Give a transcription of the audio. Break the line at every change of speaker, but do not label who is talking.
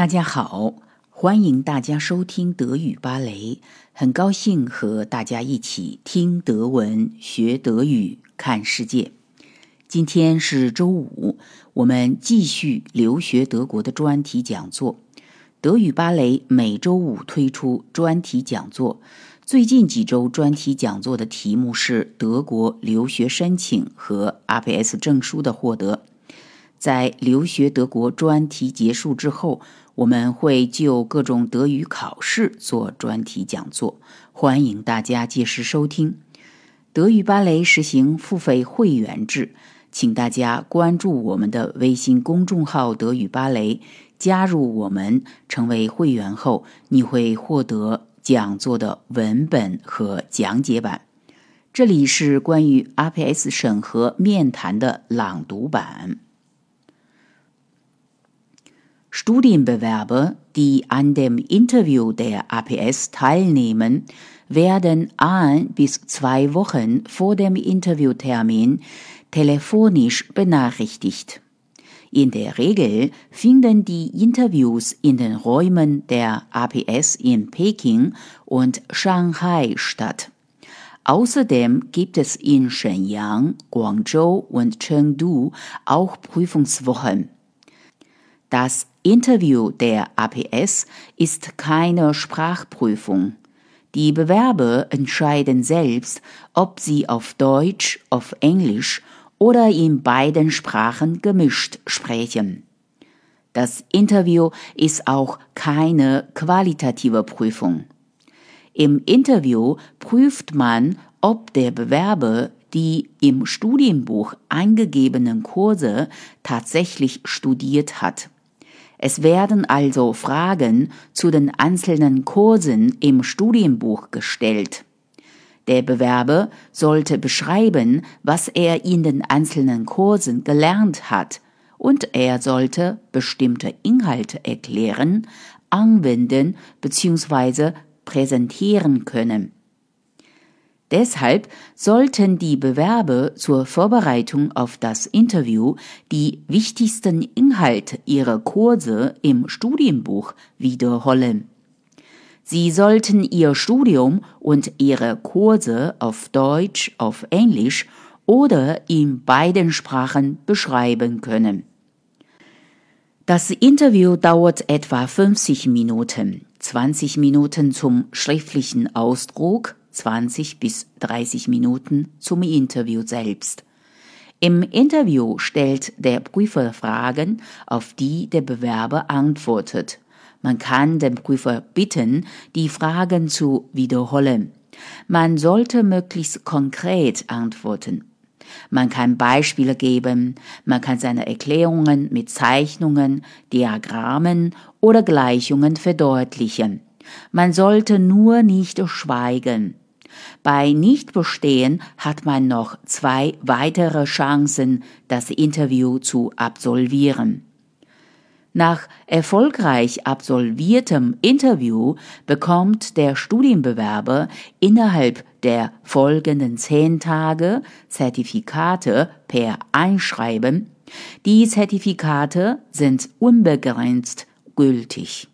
大家好，欢迎大家收听德语芭蕾。很高兴和大家一起听德文、学德语、看世界。今天是周五，我们继续留学德国的专题讲座。德语芭蕾每周五推出专题讲座。最近几周专题讲座的题目是德国留学申请和 RPS 证书的获得。在留学德国专题结束之后，我们会就各种德语考试做专题讲座，欢迎大家届时收听。德语芭蕾实行付费会员制，请大家关注我们的微信公众号“德语芭蕾”，加入我们成为会员后，你会获得讲座的文本和讲解版。这里是关于 RPS 审核面谈的朗读版。Studienbewerber, die an dem Interview der APS teilnehmen, werden ein bis zwei Wochen vor dem Interviewtermin telefonisch benachrichtigt. In der Regel finden die Interviews in den Räumen der APS in Peking und Shanghai statt. Außerdem gibt es in Shenyang, Guangzhou und Chengdu auch Prüfungswochen. Das Interview der APS ist keine Sprachprüfung. Die Bewerber entscheiden selbst, ob sie auf Deutsch, auf Englisch oder in beiden Sprachen gemischt sprechen. Das Interview ist auch keine qualitative Prüfung. Im Interview prüft man, ob der Bewerber die im Studienbuch eingegebenen Kurse tatsächlich studiert hat. Es werden also Fragen zu den einzelnen Kursen im Studienbuch gestellt. Der Bewerber sollte beschreiben, was er in den einzelnen Kursen gelernt hat, und er sollte bestimmte Inhalte erklären, anwenden bzw. präsentieren können. Deshalb sollten die Bewerber zur Vorbereitung auf das Interview die wichtigsten Inhalte ihrer Kurse im Studienbuch wiederholen. Sie sollten ihr Studium und ihre Kurse auf Deutsch, auf Englisch oder in beiden Sprachen beschreiben können. Das Interview dauert etwa 50 Minuten, 20 Minuten zum schriftlichen Ausdruck 20 bis 30 Minuten zum Interview selbst. Im Interview stellt der Prüfer Fragen, auf die der Bewerber antwortet. Man kann den Prüfer bitten, die Fragen zu wiederholen. Man sollte möglichst konkret antworten. Man kann Beispiele geben, man kann seine Erklärungen mit Zeichnungen, Diagrammen oder Gleichungen verdeutlichen. Man sollte nur nicht schweigen. Bei Nichtbestehen hat man noch zwei weitere Chancen, das Interview zu absolvieren. Nach erfolgreich absolviertem Interview bekommt der Studienbewerber innerhalb der folgenden zehn Tage Zertifikate per Einschreiben. Die Zertifikate sind unbegrenzt gültig.